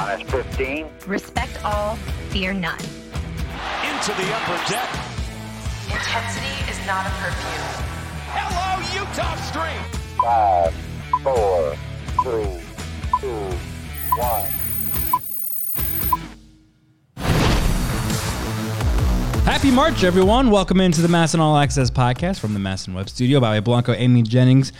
Minus 15. Respect all, fear none. Into the upper deck. Intensity is not a perfume. Hello, Utah Street. Five, four, three, two, one. Happy March, everyone. Welcome into the MASN All Access podcast from the MASN Web Studio. Bobby Blanco, Amy Jennings,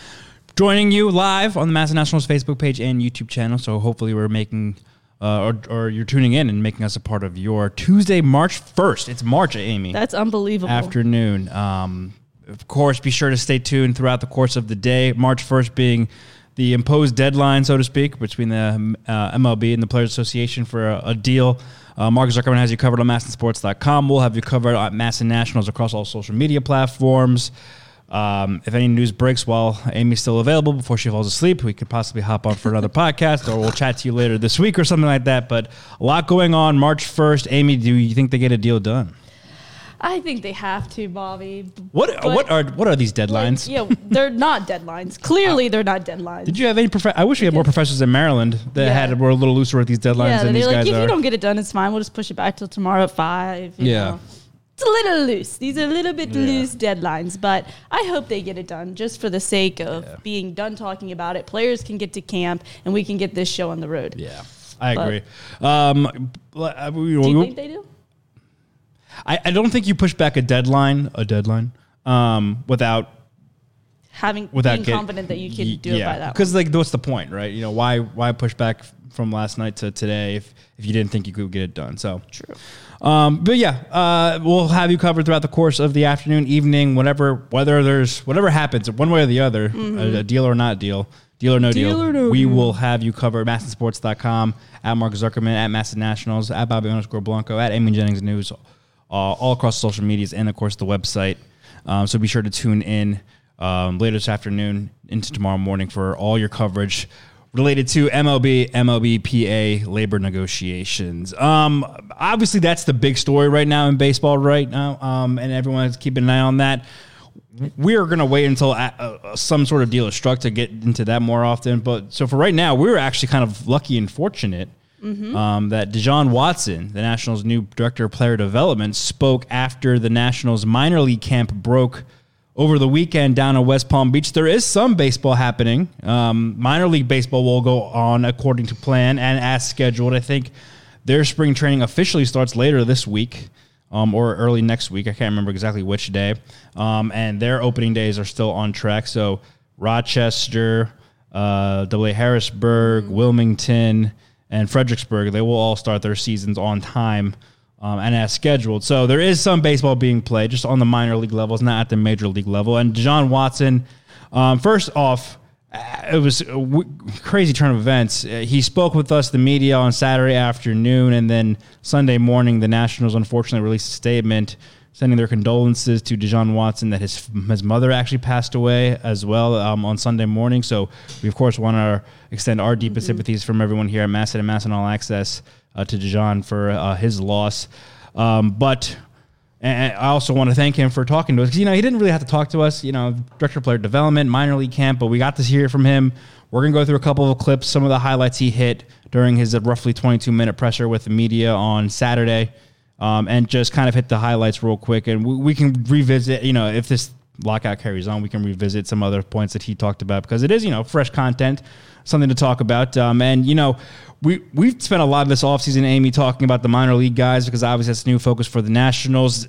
joining you live on the MASN Nationals Facebook page and YouTube channel. So hopefully we're making, uh, or, or you're tuning in and making us a part of your Tuesday, March 1st. It's March, Amy. That's unbelievable. afternoon. Um, of course, be sure to stay tuned throughout the course of the day. March 1st being the imposed deadline, so to speak, between the uh, MLB and the Players Association for a, a deal. Uh, Mark Zuckerman has you covered on MASNsports.com. We'll have you covered at MASN Nationals across all social media platforms. Um, if any news breaks while Amy's still available before she falls asleep, we could possibly hop on for another podcast or we'll chat to you later this week or something like that. But a lot going on March 1st. Amy, do you think they get a deal done? I think they have to, Bobby. What But- what are what are these deadlines? Like, yeah, they're not deadlines. Clearly, they're not deadlines. Did you have any? Prof- I wish we had more professors in Maryland that Yeah. had were a little looser with these deadlines yeah, than they're these like, guys if are. you don't get it done, it's fine. We'll just push it back till tomorrow at five. Yeah. know. It's a little loose. These are a little bit Yeah. loose deadlines, but I hope they get it done just for the sake of Yeah. being done talking about it. Players can get to camp, and we can get this show on the road. yeah, I But- agree. Um, uh, Do you think they do? I, I don't think you push back a deadline, a deadline, um, without Having without being get- confident that you can y- do it by that. Because like, what's the point, right? You know, why why push back from last night to today if if you didn't think you could get it done? So True. Um, but yeah, uh, we'll have you covered throughout the course of the afternoon, evening, whatever, whether there's whatever happens, one way or the other, a, a deal or not deal, deal or no deal, Deal or no we deal. will have you covered. MASNsports.com, at Mark Zuckerman, at MASN Nationals, at Bobby underscore Blanco, at Amy Jennings News, uh, all across social medias, and of course the website. Um, so be sure to tune in um, later this afternoon into tomorrow morning for all your coverage related to MLB, MLB PA labor negotiations. Um, obviously, that's the big story right now in baseball right now, um, and everyone's keeping an eye on that. We are going to wait until uh, some sort of deal is struck to get into that more often. But so for right now, we were actually kind of lucky and fortunate um, that De Jon Watson, the Nationals' new director of player development, spoke after the Nationals minor league camp broke over the weekend down in West Palm Beach. There is some baseball happening. Um, minor league baseball will go on according to plan and as scheduled. I think their spring training officially starts later this week. Um, or early next week. I can't remember exactly which day. Um, and their opening days are still on track. So Rochester, uh. Harrisburg, Wilmington, and Fredericksburg, they will all start their seasons on time um, and as scheduled. So there is some baseball being played just on the minor league levels, not at the major league level. And John Watson, um, first off, uh, it was a w- crazy turn of events. Uh, he spoke with us, the media, on Saturday afternoon, and then Sunday morning, the Nationals unfortunately released a statement sending their condolences to De Jon Watson that his his mother actually passed away as well um, on Sunday morning. So we of course want to extend our deepest sympathies from everyone here at MASN and MASN All Access uh, to De Jon for uh, his loss. Um, but and I also want to thank him for talking to us because you know he didn't really have to talk to us. You know, director of player development, minor league camp, but we got to hear from him. We're gonna go through a couple of clips, some of the highlights he hit during his uh, roughly 22 minute presser with the media on Saturday, um, and just kind of hit the highlights real quick. And we, we can revisit. You know, if this lockout carries on, we can revisit some other points that he talked about because it is you know fresh content, something to talk about. Um, and you know, we we've spent a lot of this offseason, Amy, talking about the minor league guys because obviously that's a new focus for the Nationals.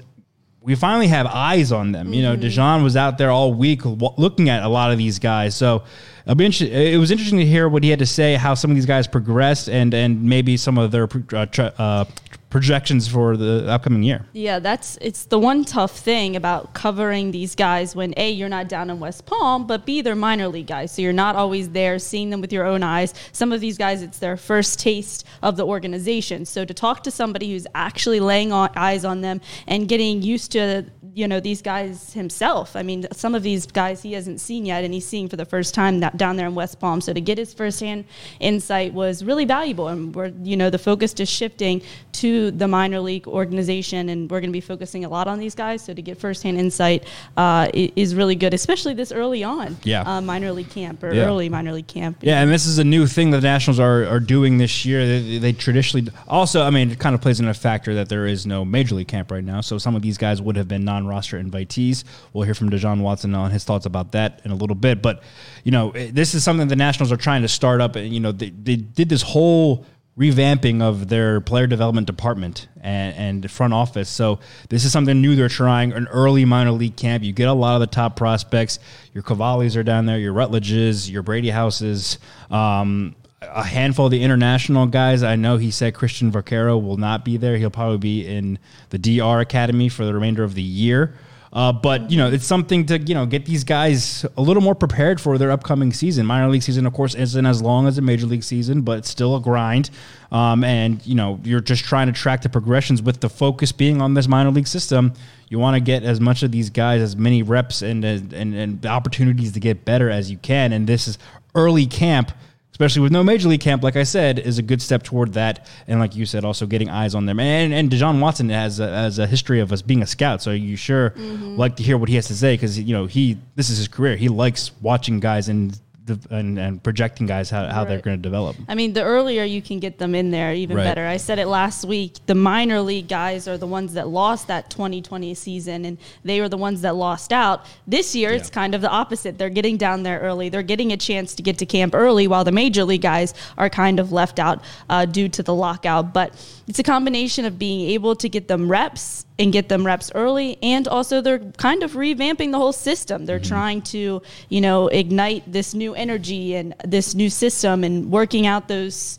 We finally have eyes on them. You know, De Jon was out there all week looking at a lot of these guys. So it'll be inter- it was interesting to hear what he had to say, how some of these guys progressed, and and maybe some of their uh, tra- uh, projections for the upcoming year. Yeah, that's it's the one tough thing about covering these guys when A, you're not down in West Palm, but B, they're minor league guys. So you're not always there seeing them with your own eyes. Some of these guys, it's their first taste of the organization. So to talk to somebody who's actually laying on, eyes on them and getting used to you know these guys himself. I mean, some of these guys he hasn't seen yet, and he's seeing for the first time that down there in West Palm. So to get his firsthand insight was really valuable, and we're you know the focus is shifting to the minor league organization, and we're going to be focusing a lot on these guys. So to get firsthand insight uh, is really good, especially this early on. Yeah. uh, minor league camp or Yeah. early minor league camp. Yeah, and this is a new thing the Nationals are, are doing this year. They, they traditionally also, I mean, it kind of plays in a factor that there is no major league camp right now. So some of these guys would have been non-roster invitees. We'll hear from De Jon Watson on his thoughts about that in a little bit. But you know, this is something the Nationals are trying to start up. And you know, they, they did this whole revamping of their player development department and, and front office. So this is something new they're trying. An early minor league camp. You get a lot of the top prospects. Your Cavallis are down there. Your Rutledges. Your Brady Houses. Um, a handful of the international guys. I know he said Cristhian Vaquero will not be there. He'll probably be in the DR Academy for the remainder of the year. Uh, but you know, it's something to you know get these guys a little more prepared for their upcoming season. Minor league season, of course, isn't as long as a major league season, but it's still a grind. Um, and you know, you're just trying to track the progressions with the focus being on this minor league system. You want to get as much of these guys as many reps and and and opportunities to get better as you can. And this is early camp especially with no major league camp, like I said, is a good step toward that. And like you said, also getting eyes on them. And and De Jon Watson has a, has a history of us being a scout, so you sure mm-hmm. like to hear what he has to say because you know he this is his career. He likes watching guys and the, and, and projecting guys how, how they're going to develop. I mean, the earlier you can get them in there, even Right. better. I said it last week. The minor league guys are the ones that lost that 2020 season, and they were the ones that lost out. This year, it's kind of the opposite. They're getting down there early. They're getting a chance to get to camp early, while the major league guys are kind of left out uh, due to the lockout. But it's a combination of being able to get them reps and get them reps early and also they're kind of revamping the whole system they're trying to you know ignite this new energy and this new system and working out those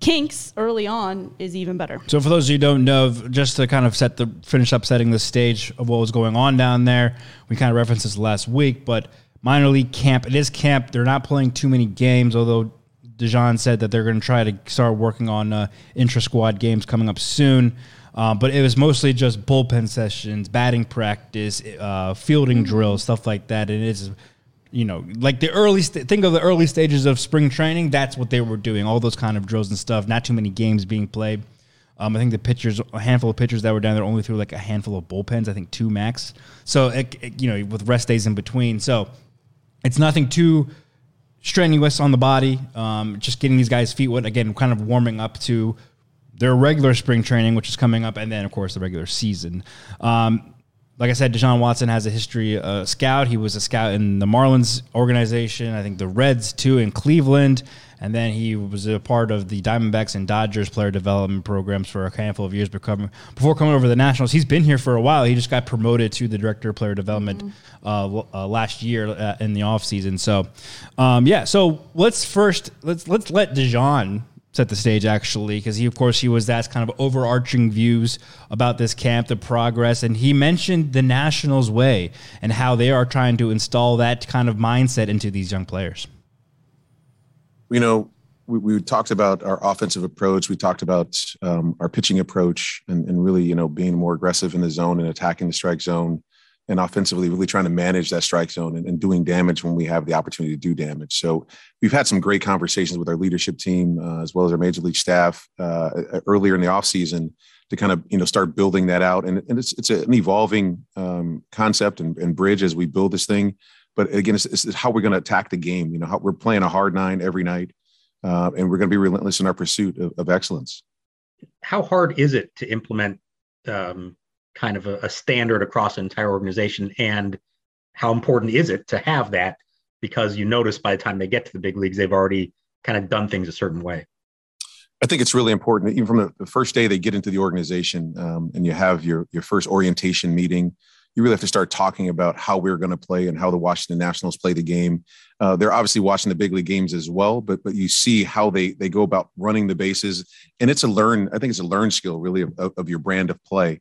kinks early on is even better So for those of you who don't know, just to kind of set the finish up setting the stage of what was going on down there, we kind of referenced this last week, but minor league camp, it is camp. They're not playing too many games, although De Jon said that they're going to try to start working on uh, intra squad games coming up soon. Uh, but it was mostly just bullpen sessions, batting practice, uh, fielding drills, stuff like that. And it's you know, like the early st- think of the early stages of spring training. That's what they were doing. All those kind of drills and stuff. Not too many games being played. Um, I think the pitchers, a handful of pitchers that were down there, only threw like a handful of bullpens. I think two max. So it, it- you know, with rest days in between. So it's nothing too strenuous on the body. Um, just getting these guys' feet wet again, kind of warming up to their regular spring training, which is coming up, and then of course the regular season. Um, like I said, De Jon Watson has a history uh, scout. He was a scout in the Marlins organization, I think the Reds too in Cleveland, and then he was a part of the Diamondbacks and Dodgers player development programs for a handful of years before before coming over to the Nationals. He's been here for a while. He just got promoted to the director of player development uh, l- uh, last year uh, in the offseason. So, um, yeah. So let's first let's let's let De Jon set the stage actually because he of course he was asked kind of overarching views about this camp the progress and he mentioned the nationals way and how they are trying to install that kind of mindset into these young players you know, we, we talked about our offensive approach. We talked about um, our pitching approach and, and really, you know, being more aggressive in the zone and attacking the strike zone and offensively really trying to manage that strike zone and, and doing damage when we have the opportunity to do damage. So we've had some great conversations with our leadership team uh, as well as our major league staff uh, earlier in the offseason to kind of, you know, start building that out. And, and it's, it's an evolving um, concept and, and bridge as we build this thing but again, it's, it's how we're going to attack the game. You know, how we're playing a hard nine every night, uh, and we're going to be relentless in our pursuit of, of excellence. How hard is it to implement um, kind of a, a standard across an entire organization, and how important is it to have that? Because you notice by the time they get to the big leagues, they've already kind of done things a certain way. I think it's really important, even from the, first day they get into the organization, um, and you have your your first orientation meeting you really have to start talking about how we're going to play and how the Washington Nationals play the game. Uh, they're obviously watching the big league games as well, but but you see how they they go about running the bases, and it's a learn. I think it's a learn skill really of, of your brand of play.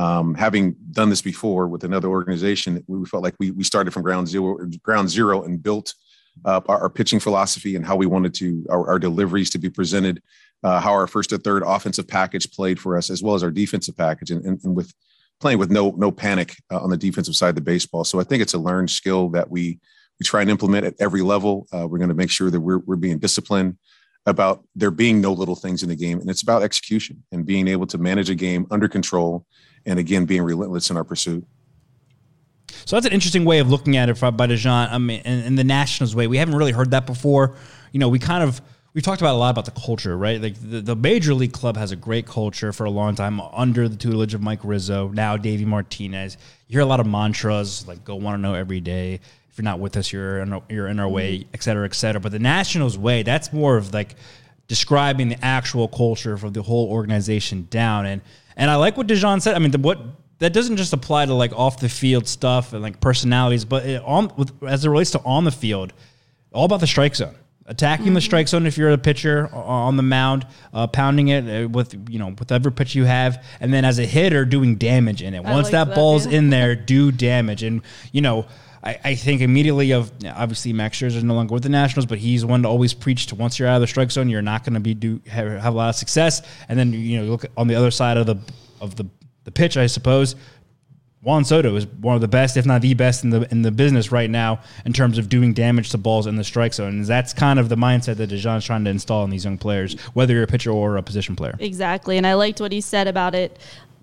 Um, having done this before with another organization, we felt like we we started from ground zero ground zero and built up our, our pitching philosophy and how we wanted to our, our deliveries to be presented, uh, how our first to third offensive package played for us, as well as our defensive package, and, and, and with playing with no no panic uh, on the defensive side of the baseball. So I think it's a learned skill that we we try and implement at every level. Uh, we're going to make sure that we're we're being disciplined about there being no little things in the game, and it's about execution and being able to manage a game under control, and again being relentless in our pursuit. So that's an interesting way of looking at it by De Jon. I mean, in, in the Nationals way, we haven't really heard that before. You know, we kind of we've talked about a lot about the culture, right? Like the, the major league club has a great culture for a long time under the tutelage of Mike Rizzo, now Davey Martinez. You hear a lot of mantras like "Go want to know every day." If you're not with us, you're in, our- you're in our way, et cetera, et cetera. But the Nationals way, that's more of like describing the actual culture for the whole organization down. And and I like what De Jon said. I mean, the, what that doesn't just apply to like off the field stuff and like personalities, but it, on with, as it relates to on the field, all about the strike zone. Attacking the strike zone if you're a pitcher on the mound, uh, pounding it uh, with you know with every pitch you have, and then as a hitter doing damage in it. I Once like that, that, ball's yeah. in there, do damage. And you know, I, I think immediately of obviously Max Scherzer is no longer with the Nationals, but he's one to always preach to once you're out of the strike zone, you're not going to be do have, have a lot of success. And then you know you look on the other side of the of the the pitch, I suppose. Juan Soto is one of the best, if not the best, in the in the business right now in terms of doing damage to balls in the strike zone. And that's kind of the mindset that De Jon's trying to install in these young players, whether you're a pitcher or a position player. Exactly. And I liked what he said about it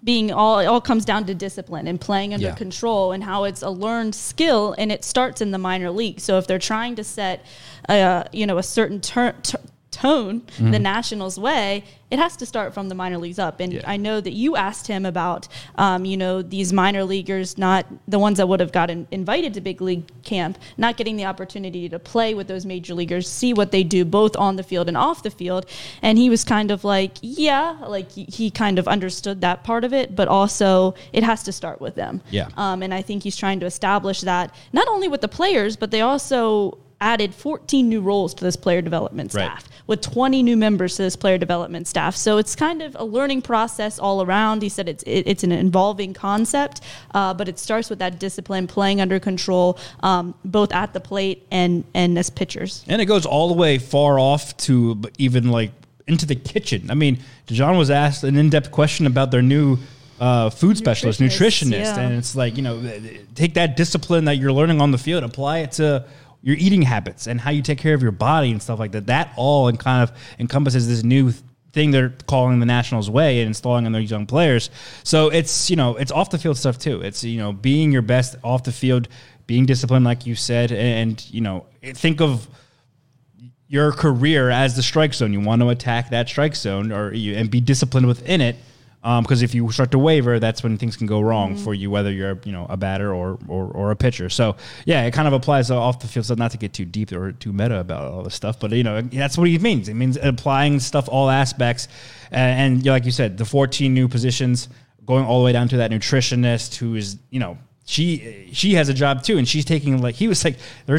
being all it all comes down to discipline and playing under Yeah. control and how it's a learned skill and it starts in the minor league. So if they're trying to set uh, you know a certain ter- ter- tone the Nationals way, it has to start from the minor leagues up. And Yeah. I know that you asked him about um, you know these minor leaguers, not the ones that would have gotten invited to big league camp, not getting the opportunity to play with those major leaguers, see what they do both on the field and off the field. And he was kind of like, yeah, like he- he kind of understood that part of it, but also it has to start with them. Yeah. Um, and I think he's trying to establish that not only with the players, but they also added 14 new roles to this player development Right. staff with 20 new members to this player development staff. So it's kind of a learning process all around. He said it's it, it's an involving concept, uh, but it starts with that discipline, playing under control, um, both at the plate and and as pitchers. And it goes all the way far off to even like into the kitchen. I mean, John was asked an in-depth question about their new uh, food specialist, Nutritionist, nutritionist, yeah. and it's like you know, take that discipline that you're learning on the field, apply it to your eating habits and how you take care of your body and stuff like that. That all and kind of encompasses this new th- thing they're calling the Nationals way and installing on their young players. So it's you know it's off the field stuff too. It's you know being your best off the field, being disciplined like you said, and you know think of your career as the strike zone. You want to attack that strike zone or you, and be disciplined within it. Um, because if you start to waver, that's when things can go wrong mm-hmm. for you, whether you're you know a batter or, or or a pitcher. So yeah, it kind of applies uh, off the field. So not to get too deep or too meta about all this stuff, but you know that's what it means. It means applying stuff all aspects, and, and like you said, the 14 new positions going all the way down to that nutritionist who is you know she she has a job too, and she's taking like he was like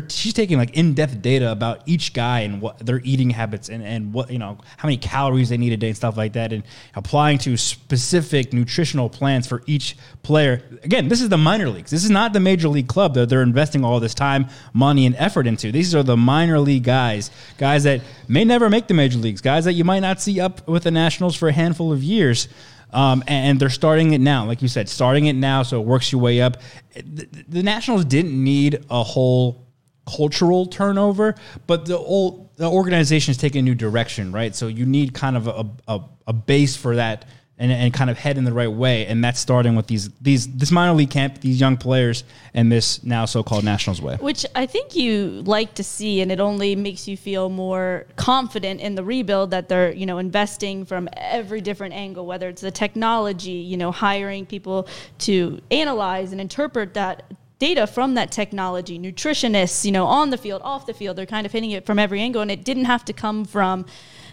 she's taking like in depth data about each guy and what their eating habits and and what you know how many calories they need a day and stuff like that, and applying to specific nutritional plans for each player. Again, this is the minor leagues. This is not the major league club that they're investing all this time, money, and effort into. These are the minor league guys, guys that may never make the major leagues, guys that you might not see up with the Nationals for a handful of years. Um, and they're starting it now, like you said, starting it now, so it works your way up. The, the Nationals didn't need a whole cultural turnover, but the old the organization is taking a new direction, right? So you need kind of a, a, a base for that and, and kind of head in the right way, and that's starting with these these this minor league camp, these young players, and this now so called Nationals way. Which I think you like to see, and it only makes you feel more confident in the rebuild that they're, you know, investing from every different angle, whether it's the technology, you know, hiring people to analyze and interpret that data from that technology, nutritionists, you know, on the field, off the field, they're kind of hitting it from every angle, and it didn't have to come from.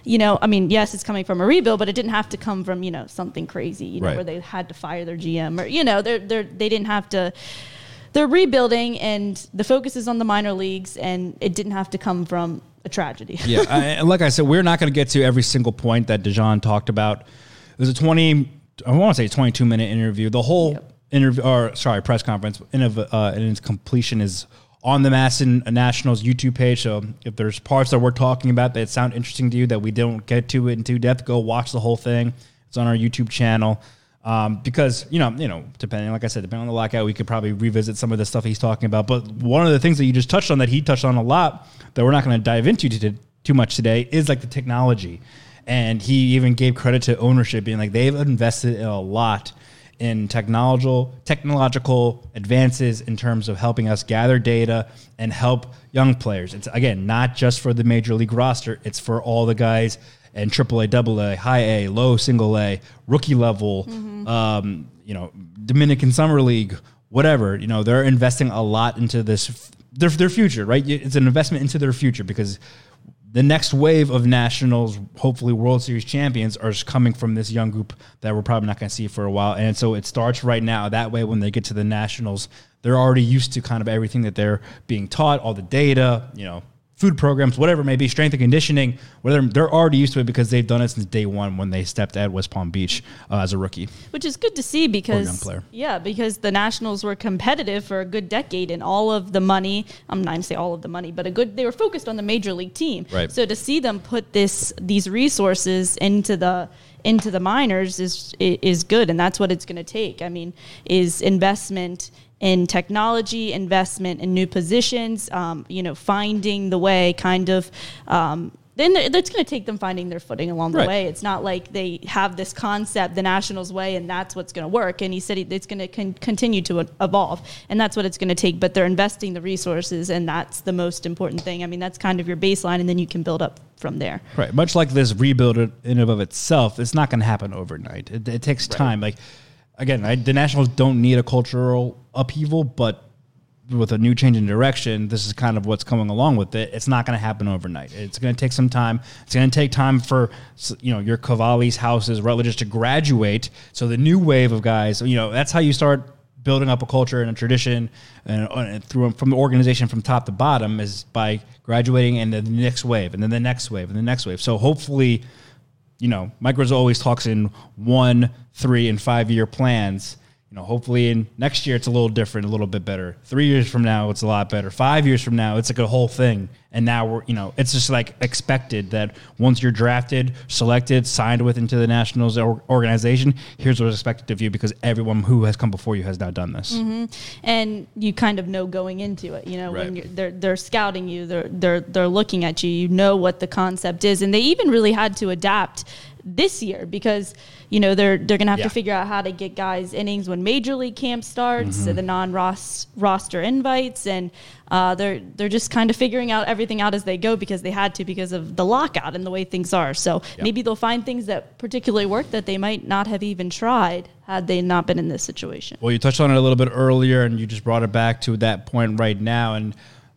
You know, I mean, yes, it's coming from a rebuild, but it didn't have to come from you know something crazy, you know, Right. where they had to fire their GM or you know, they're they're they didn't have to they're rebuilding and the focus is on the minor leagues and it didn't have to come from a tragedy. yeah, I, and like I said, we're not going to get to every single point that De Jon talked about. It was a twenty, I want to say twenty-two minute interview. The whole interview, or sorry, press conference, in, of, uh, in its completion is on the MASN Nationals YouTube page. So if there's parts that we're talking about that sound interesting to you that we don't get to in too depth, go watch the whole thing. It's on our YouTube channel. Um, because you know, you know, depending, like I said, depending on the lockout, we could probably revisit some of the stuff he's talking about. But one of the things that you just touched on that he touched on a lot that we're not going to dive into to, too much today is like the technology. And he even gave credit to ownership, being like they've invested a lot in technological technological advances in terms of helping us gather data and help young players. It's again not just for the major league roster; it's for all the guys and AAA, AA, high A, low single A, rookie level, um, you know, Dominican Summer League, whatever. You know, they're investing a lot into this their their future, right? It's an investment into their future because the next wave of nationals, hopefully World Series champions, are coming from this young group that we're probably not going to see for a while. And so it starts right now. That way, when they get to the nationals, they're already used to kind of everything that they're being taught, all the data, you know, food programs, whatever it may be, strength and conditioning, whatever. They're already used to it because they've done it since day one when they stepped at West Palm Beach uh, as a rookie. which is good to see because yeah, because the Nationals were competitive for a good decade, and all of the money. I'm not going to say all of the money, but a good. They were focused on the major league team. Right. So to see them put this these resources into the into the minors is is good, and that's what it's going to take. I mean, is investment in technology, investment in new positions. Um, you know, finding the way, kind of. Um, then that's going to take them finding their footing along the Right. way. It's not like they have this concept, the Nationals way, and that's what's going to work. And he said it's going to con- continue to evolve, and that's what it's going to take. But they're investing the resources, and that's the most important thing. I mean, that's kind of your baseline, and then you can build up from there. Right. Much like this rebuild in and of itself, it's not going to happen overnight. It, it takes time. Like, again, I, the Nationals don't need a cultural upheaval, but with a new change in direction, this is kind of what's coming along with it. It's not going to happen overnight. It's going to take some time. It's going to take time for you know your Cavalli's, Houses, Rutledges to graduate. So the new wave of guys, you know, that's how you start building up a culture and a tradition and, and through from the organization from top to bottom is by graduating and then the next wave and then the next wave and the next wave. So hopefully, you know, Rizzo always talks in one, three, and five year plans. You know, hopefully in next year it's a little different, a little bit better. Three years from now it's a lot better. Five years from now it's like a whole thing. And now we're, you know, it's just like expected that once you're drafted, selected, signed with into the Nationals organization, here's what's expected of you because everyone who has come before you has now done this. Mm-hmm. and you kind of know going into it. You know, when Right. you're, they're they're scouting you, they're they're they're looking at you. You know what the concept is, and they even really had to adapt this year because you know they're they're gonna have Yeah. to figure out how to get guys innings when major league camp starts, the non roster invites, and uh, they're they're just kind of figuring out everything out as they go because they had to because of the lockout and the way things are. So maybe they'll find things that particularly work that they might not have even tried had they not been in this situation. Well, you touched on it a little bit earlier, and you just brought it back to that point right now. And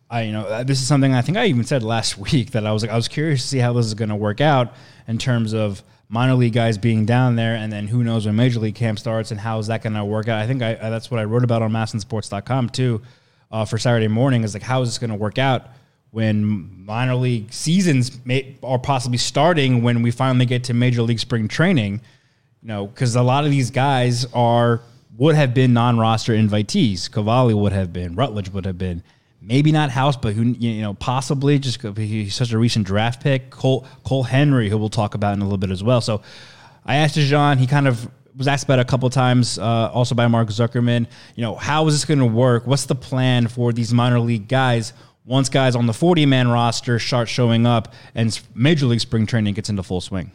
I, you know, uh, this is something I think I even said last week that I was like, I was curious to see how this is going to work out in terms of minor league guys being down there, and then who knows when major league camp starts and how is that going to work out. I think I, I, that's what I wrote about on MASNsports.com too uh, for Saturday morning. Is like, how is this going to work out? When minor league seasons may, are possibly starting when we finally get to major league spring training, you know, because a lot of these guys are would have been non-roster invitees. Cavalli would have been, Rutledge would have been, maybe not House, but who you know possibly just he's such a recent draft pick. Cole Cole Henry, who we'll talk about in a little bit as well. So I asked John. He kind of was asked about a couple times, uh, also by Mark Zuckerman. You know, how is this going to work? What's the plan for these minor league guys? Once guys on the 40 man roster start showing up and major league spring training gets into full swing.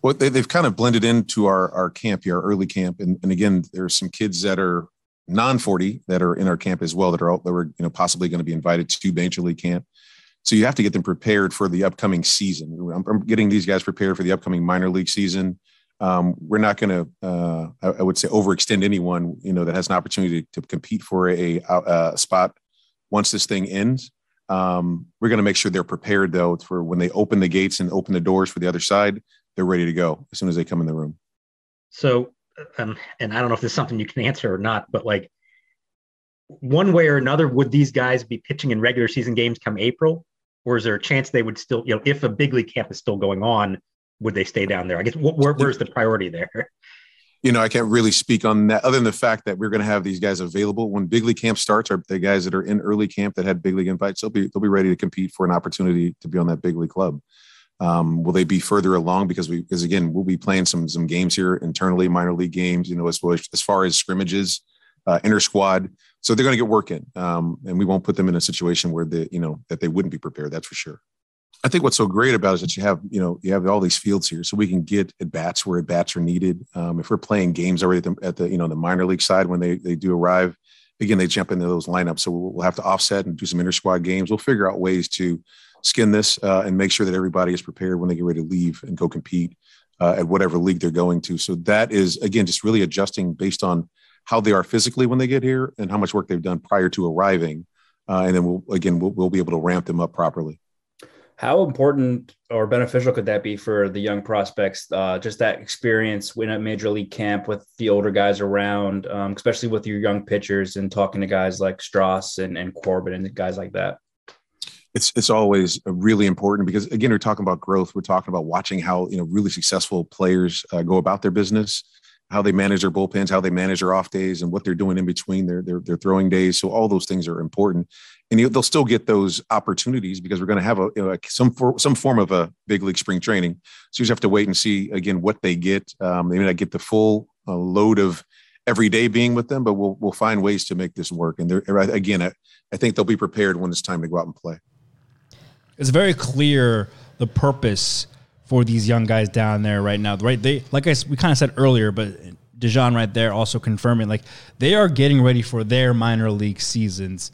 Well, they, they've kind of blended into our, our camp here, our early camp. And, and again, there's some kids that are non 40 that are in our camp as well that are, that were, you know, possibly going to be invited to major league camp. So you have to get them prepared for the upcoming season. I'm, I'm getting these guys prepared for the upcoming minor league season. Um, we're not going to, uh, I, I would say, overextend anyone, you know, that has an opportunity to, compete for a, a, a spot once this thing ends. Um, we're going to make sure they're prepared though for when they open the gates and open the doors for the other side they're ready to go as soon as they come in the room. So, um, and I don't know if this is something you can answer or not, but like one way or another, would these guys be pitching in regular season games come April? Or is there a chance they would still, you know, if a big league camp is still going on, would they stay down there? I guess wh- where, where's the priority there? You know, I can't really speak on that other than the fact that we're going to have these guys available when big league camp starts. Are the guys that are in early camp that had big league invites? They'll be they'll be ready to compete for an opportunity to be on that big league club. Um, will they be further along because we because again we'll be playing some some games here internally, minor league games. You know, as far as, as far as scrimmages, uh, inter squad. So they're going to get work in, um, and we won't put them in a situation where they you know that they wouldn't be prepared. That's for sure. I think what's so great about it is that you have, you know, you have all these fields here, so we can get at bats where at bats are needed. Um, if we're playing games already at the, at the, you know, the minor league side when they they do arrive, again they jump into those lineups. So we'll have to offset and do some inter squad games. We'll figure out ways to skin this uh, and make sure that everybody is prepared when they get ready to leave and go compete uh, at whatever league they're going to. So that is again just really adjusting based on how they are physically when they get here and how much work they've done prior to arriving, uh, and then we'll again we'll, we'll be able to ramp them up properly. How important or beneficial could that be for the young prospects? Uh, just that experience in a major league camp with the older guys around, um, especially with your young pitchers and talking to guys like Stras and, and Corbin and guys like that. It's it's always really important because again we're talking about growth. We're talking about watching how you know really successful players uh, go about their business, how they manage their bullpens, how they manage their off days, and what they're doing in between their their, their throwing days. So all those things are important and they'll still get those opportunities because we're going to have a, you know, some for, some form of a big league spring training. So you just have to wait and see again what they get. Um, they may not get the full uh, load of every day being with them, but we'll we'll find ways to make this work. And they're again, I, I think they'll be prepared when it's time to go out and play. It's very clear the purpose for these young guys down there right now. Right, they like I we kind of said earlier, but De Jon right there also confirming like they are getting ready for their minor league seasons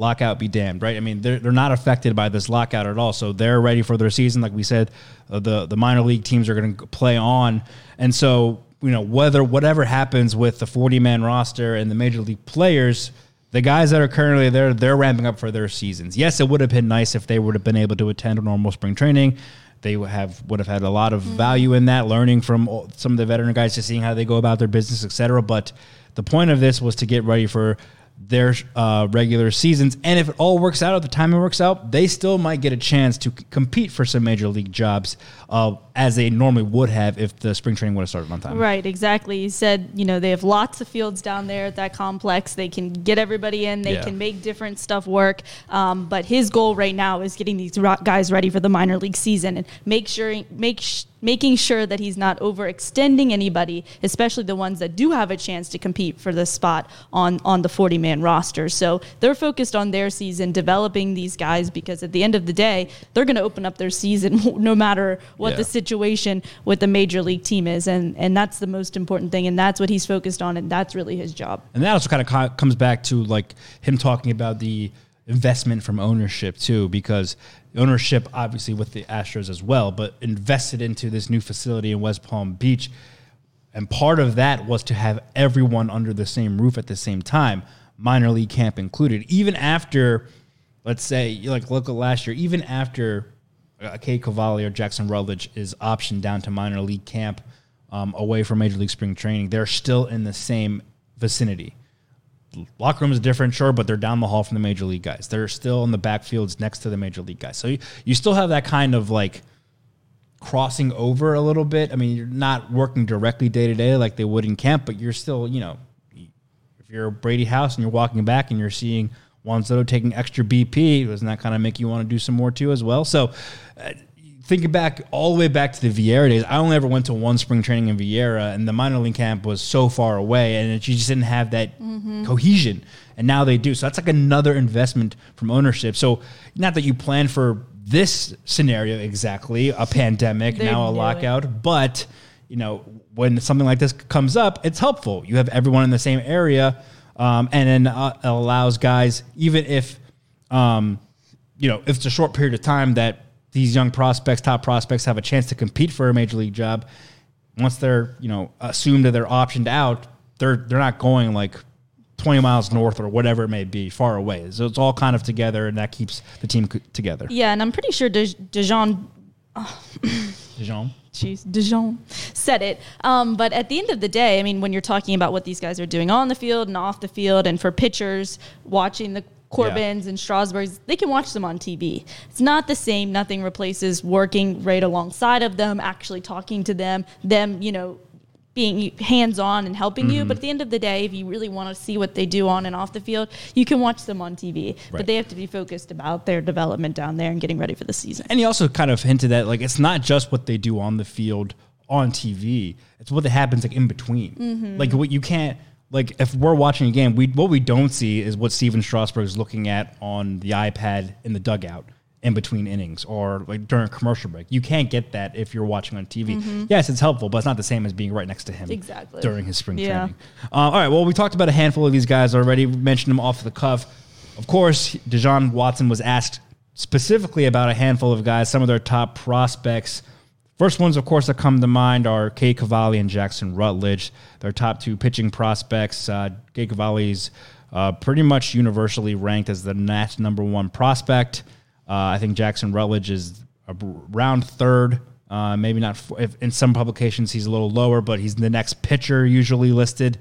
lockout be damned, right? I mean, they're, they're not affected by this lockout at all. So they're ready for their season. Like we said, uh, the, the minor league teams are going to play on. And so, you know, whether whatever happens with the 40 man roster and the major league players, the guys that are currently there, they're ramping up for their seasons. Yes, it would have been nice if they would have been able to attend a normal spring training. They would have would have had a lot of mm-hmm. value in that, learning from some of the veteran guys, just seeing how they go about their business, etc. But the point of this was to get ready for their uh, regular seasons. And if it all works out at the time it works out, they still might get a chance to c- compete for some major league jobs uh, as they normally would have if the spring training would have started on time. Right, exactly. You said, you know, they have lots of fields down there at that complex. They can get everybody in, they yeah. can make different stuff work. Um, but his goal right now is getting these guys ready for the minor league season and make sure, make sh- making sure that he's not overextending anybody, especially the ones that do have a chance to compete for the spot on, on the 40 man roster. So they're focused on their season, developing these guys because at the end of the day, they're going to open up their season no matter what yeah. the situation with the major league team is. And, and that's the most important thing. And that's what he's focused on. And that's really his job. And that also kind of comes back to like him talking about the investment from ownership too, because ownership obviously with the Astros as well, but invested into this new facility in West Palm Beach. And part of that was to have everyone under the same roof at the same time, minor league camp included. Even after, let's say, like look at last year, even after uh, Cade Cavalli or Jackson Rutledge is optioned down to minor league camp um, away from major league spring training, they're still in the same vicinity locker room is different, sure, but they're down the hall from the major league guys. They're still in the backfields next to the major league guys. So you, you still have that kind of like crossing over a little bit. I mean, you're not working directly day to day like they would in camp, but you're still, you know, if you're Brady House and you're walking back and you're seeing Juan Soto taking extra BP, doesn't that kind of make you want to do some more too as well? So, uh, thinking back all the way back to the Viera days, I only ever went to one spring training in Viera, and the minor league camp was so far away, and it, you just didn't have that mm-hmm. cohesion. And now they do. So that's like another investment from ownership. So not that you plan for this scenario exactly, a pandemic, they now a lockout, it. but you know when something like this comes up, it's helpful. You have everyone in the same area, um, and then uh, it allows guys, even if um, you know if it's a short period of time that these young prospects, top prospects, have a chance to compete for a major league job. Once they're you know assumed that they're optioned out, they're they're not going like 20 miles north or whatever it may be, far away. So it's all kind of together, and that keeps the team together. Yeah, and I'm pretty sure De- Dijon. Oh. Dijon. Jeez, Dijon said it. Um, but at the end of the day, I mean, when you're talking about what these guys are doing on the field and off the field, and for pitchers watching the Corbins yeah. and Strasburgs, they can watch them on TV. It's not the same. Nothing replaces working right alongside of them, actually talking to them, them, you know, being hands on and helping you. Mm-hmm. But at the end of the day, if you really want to see what they do on and off the field, you can watch them on TV. Right. But they have to be focused about their development down there and getting ready for the season. And he also kind of hinted that like it's not just what they do on the field on TV; it's what happens like in between. Mm-hmm. Like what you can't like if we're watching a game, we what we don't see is what Stephen Strasburg is looking at on the iPad in the dugout in between innings or like during a commercial break. You can't get that if you're watching on TV. Yes, it's helpful, but it's not the same as being right next to him Exactly. during his spring Yeah. training. Uh, all right. Well, we talked about a handful of these guys already. We mentioned them off the cuff. Of course, De Jon Watson was asked specifically about a handful of guys, some of their top prospects. First ones, of course, that come to mind are Cade Cavalli and Jackson Rutledge. Their top two pitching prospects. Uh, Cade Cavalli's uh, pretty much universally ranked as the Nats' number one prospect. Uh, I think Jackson Rutledge is around third. Uh, maybe not if in some publications he's a little lower, but he's the next pitcher usually listed.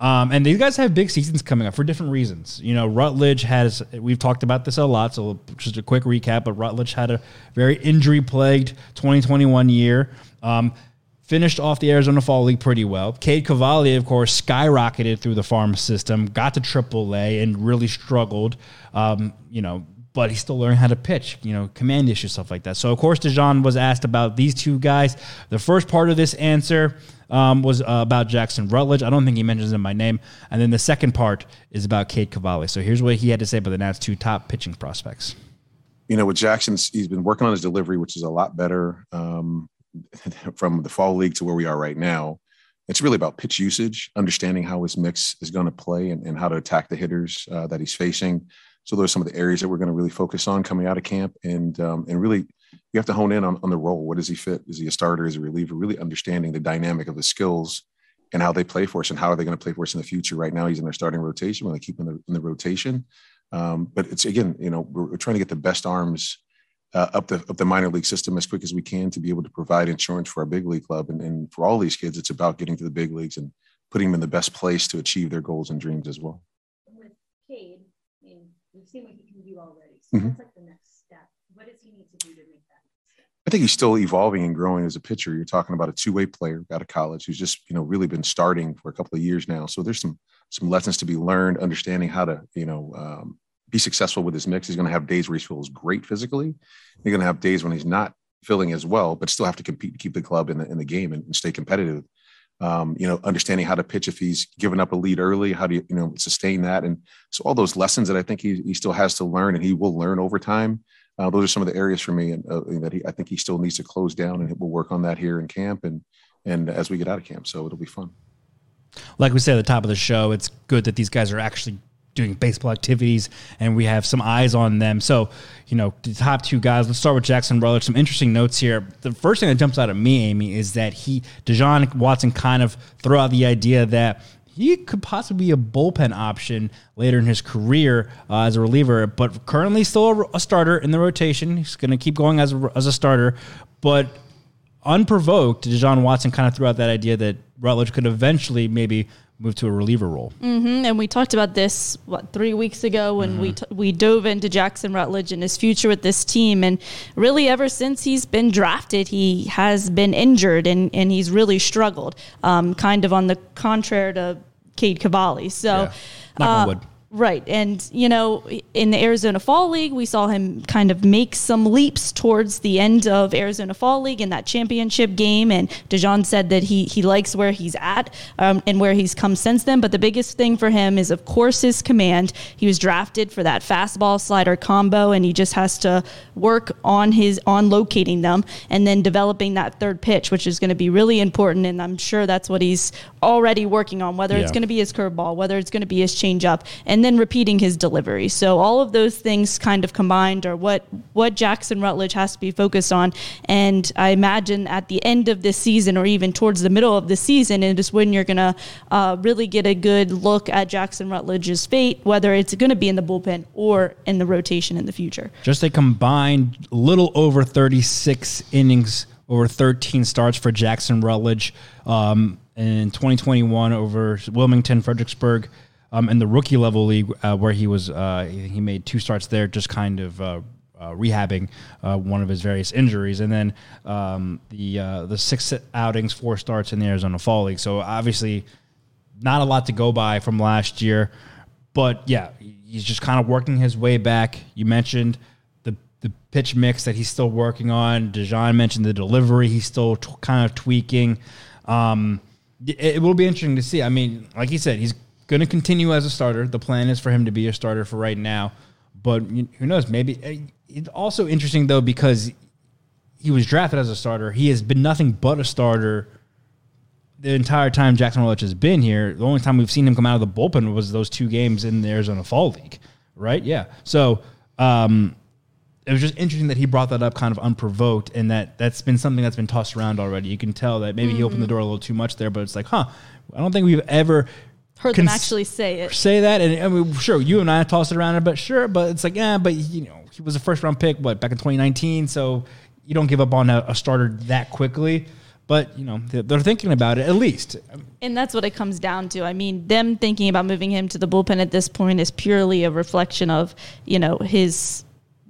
Um, and these guys have big seasons coming up for different reasons. You know, Rutledge has, we've talked about this a lot, so just a quick recap, but Rutledge had a very injury plagued 2021 year. Um, finished off the Arizona Fall League pretty well. Cade Cavalli, of course, skyrocketed through the farm system, got to AAA, and really struggled. Um, you know, but he's still learning how to pitch, you know, command issues, stuff like that. So, of course, De Jon was asked about these two guys. The first part of this answer um, was uh, about Jackson Rutledge. I don't think he mentions him by name. And then the second part is about Cade Cavalli. So, here's what he had to say about the Nats' two top pitching prospects. you know, with Jackson, he's been working on his delivery, which is a lot better um, from the fall league to where we are right now. It's really about pitch usage, understanding how his mix is going to play and, and how to attack the hitters uh, that he's facing. So those are some of the areas that we're going to really focus on coming out of camp, and um, and really you have to hone in on, on the role. What does he fit? Is he a starter? Is he a reliever? Really understanding the dynamic of the skills and how they play for us and how are they going to play for us in the future. Right now, he's in their starting rotation. We're going to keep him in the, in the rotation. Um, but it's again, you know, we're, we're trying to get the best arms uh, up the up the minor league system as quick as we can to be able to provide insurance for our big league club. And, and for all these kids, it's about getting to the big leagues and putting them in the best place to achieve their goals and dreams as well. with Cade, I mean, we've seen what he can do already. So Mhm. that's like the next step. What does he need to do to make that? I think he's still evolving and growing as a pitcher. You're talking about a two-way player out of college who's just, you know, really been starting for a couple of years now. So there's some some lessons to be learned, understanding how to, you know, um, be successful with his mix. He's going to have days where he feels great physically. He's going to have days when he's not feeling as well, but still have to compete to keep the club in the in the game and, and stay competitive. Um, you know, understanding how to pitch if he's given up a lead early, how do you, you know, sustain that? And so all those lessons that I think he, he still has to learn and he will learn over time. Uh, those are some of the areas for me and uh, that he, I think he still needs to close down and we'll work on that here in camp and, and as we get out of camp. So it'll be fun. like we said at the top of the show, it's good that these guys are actually doing baseball activities and we have some eyes on them. So, you know, the top two guys, let's start with Jackson Rutledge. Some interesting notes here. The first thing that jumps out at me, Amy, is that he, De Jon Watson kind of throw out the idea that he could possibly be a bullpen option later in his career uh, as a reliever, but currently still a, a starter in the rotation. He's going to keep going as a, as a starter, but unprovoked, De Jon Watson kind of threw out that idea that Rutledge could eventually maybe move to a reliever role. Mhm, And we talked about this what three weeks ago when we t- we dove into Jackson Rutledge and his future with this team, and really ever since he's been drafted, he has been injured and and he's really struggled. Um, kind of on the contrary to Cade Cavalli. So. Yeah. Uh, wood. Right. And, you know, in the Arizona Fall League, we saw him kind of make some leaps towards the end of Arizona Fall League in that championship game. And De Jon said that he, he likes where he's at um, and where he's come since then. But the biggest thing for him is, of course, his command. He was drafted for that fastball slider combo, and he just has to work on his on locating them and then developing that third pitch, which is going to be really important. And I'm sure that's what he's already working on, whether it's going to be his curveball, whether it's going to be his changeup, and then repeating his delivery. So all of those things kind of combined are what what Jackson Rutledge has to be focused on. And I imagine at the end of this season, or even towards the middle of the season, it is when you're going to uh, really get a good look at Jackson Rutledge's fate, whether it's going to be in the bullpen or in the rotation in the future. Just a combined little over 36 innings, over 13 starts for Jackson Rutledge um, in 2021 over Wilmington, Fredericksburg, um, in the rookie level league uh, where he was uh, he he made two starts there, just kind of uh, uh, rehabbing uh, one of his various injuries, and then um, the uh, the six outings, four starts in the Arizona Fall League. So obviously, not a lot to go by from last year, but yeah, he's just kind of working his way back. You mentioned the the pitch mix that he's still working on. De Jon mentioned the delivery; he's still t- kind of tweaking. Um, it, it will be interesting to see. I mean, like he said, he's going to continue as a starter. The plan is for him to be a starter for right now, but who knows? Maybe eh, it's also interesting though because he was drafted as a starter. He has been nothing but a starter the entire time Jackson Rutledge has been here. The only time we've seen him come out of the bullpen was those two games in the Arizona Fall League, right? Yeah. So um, it was just interesting that he brought that up kind of unprovoked, and that that's been something that's been tossed around already. You can tell that maybe he opened the door a little too much there, but it's like, huh? I don't think we've ever Heard them actually say it. say that, and I mean, sure, you and I tossed it around, but sure, but it's like, yeah, but you know, he was a first round pick, what back in 2019, so you don't give up on a, a starter that quickly. But you know, they're, they're thinking about it at least. And that's what it comes down to. I mean, them thinking about moving him to the bullpen at this point is purely a reflection of, you know, his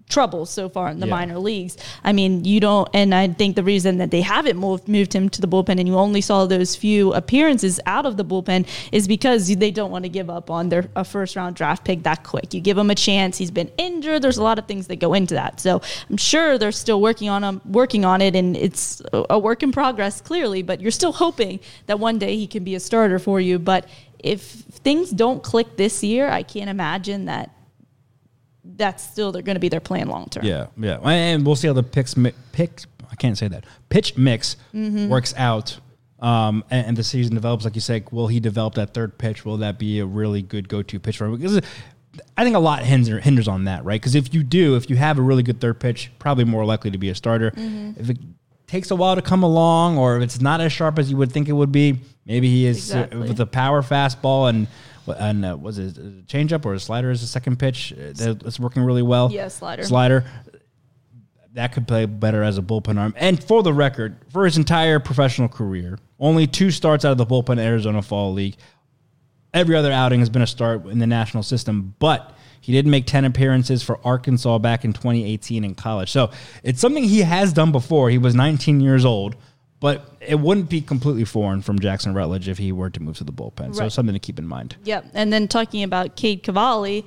troubles so far in the Yeah. minor leagues. I mean, you don't, and I think the reason that they haven't moved, moved him to the bullpen and you only saw those few appearances out of the bullpen is because they don't want to give up on their a first round draft pick that quick. You give him a chance. He's been injured. There's a lot of things that go into that. So I'm sure they're still working on him, working on it, and it's a a work in progress clearly. But you're still hoping that one day he can be a starter for you. But if things don't click this year, I can't imagine that that's still they're going to be their plan long term. Yeah, yeah, and we'll see how the picks pick. I can't say that pitch mix Mm-hmm. works out. Um, and, and the season develops, like you say, will he develop that third pitch? Will that be a really good go-to pitch for him? Because I think a lot hinder, hinders on that, right? Because if you do, if you have a really good third pitch, probably more likely to be a starter. Mm-hmm. If it takes a while to come along, or if it's not as sharp as you would think it would be, maybe he is uh, Exactly. with a power fastball and and uh, was it a changeup or a slider as a second pitch? uh, That's working really well. Yeah, slider. Slider that could play better as a bullpen arm. And for the record, for his entire professional career, only two starts out of the bullpen at Arizona Fall League. Every other outing has been a start in the national system, but he did make 10 appearances for Arkansas back in 2018 in college. So it's something he has done before. He was 19 years old, but it wouldn't be completely foreign from Jackson Rutledge if he were to move to the bullpen. So something to keep in mind. Yep. And then talking about Cade Cavalli,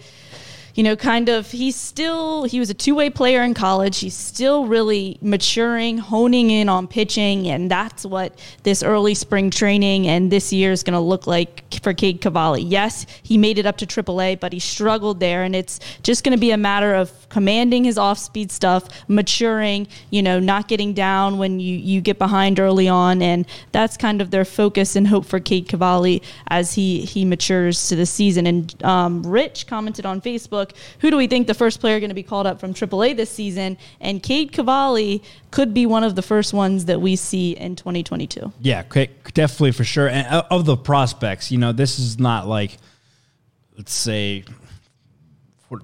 you know, kind of, he's still, he was a two way player in college. He's still really maturing, honing in on pitching. And that's what this early spring training and this year is going to look like for Cade Cavalli. Yes, he made it up to AAA, but he struggled there. And it's just going to be a matter of commanding his off speed stuff, maturing, you know, not getting down when you, you get behind early on. And that's kind of their focus and hope for Cade Cavalli as he, he matures to the season. And um, Rich commented on Facebook, who do we think the first player going to be called up from AAA this season? And Cade Cavalli could be one of the first ones that we see in 2022. Yeah, definitely for sure. And uh, of the prospects, you know, this is not like, let's say,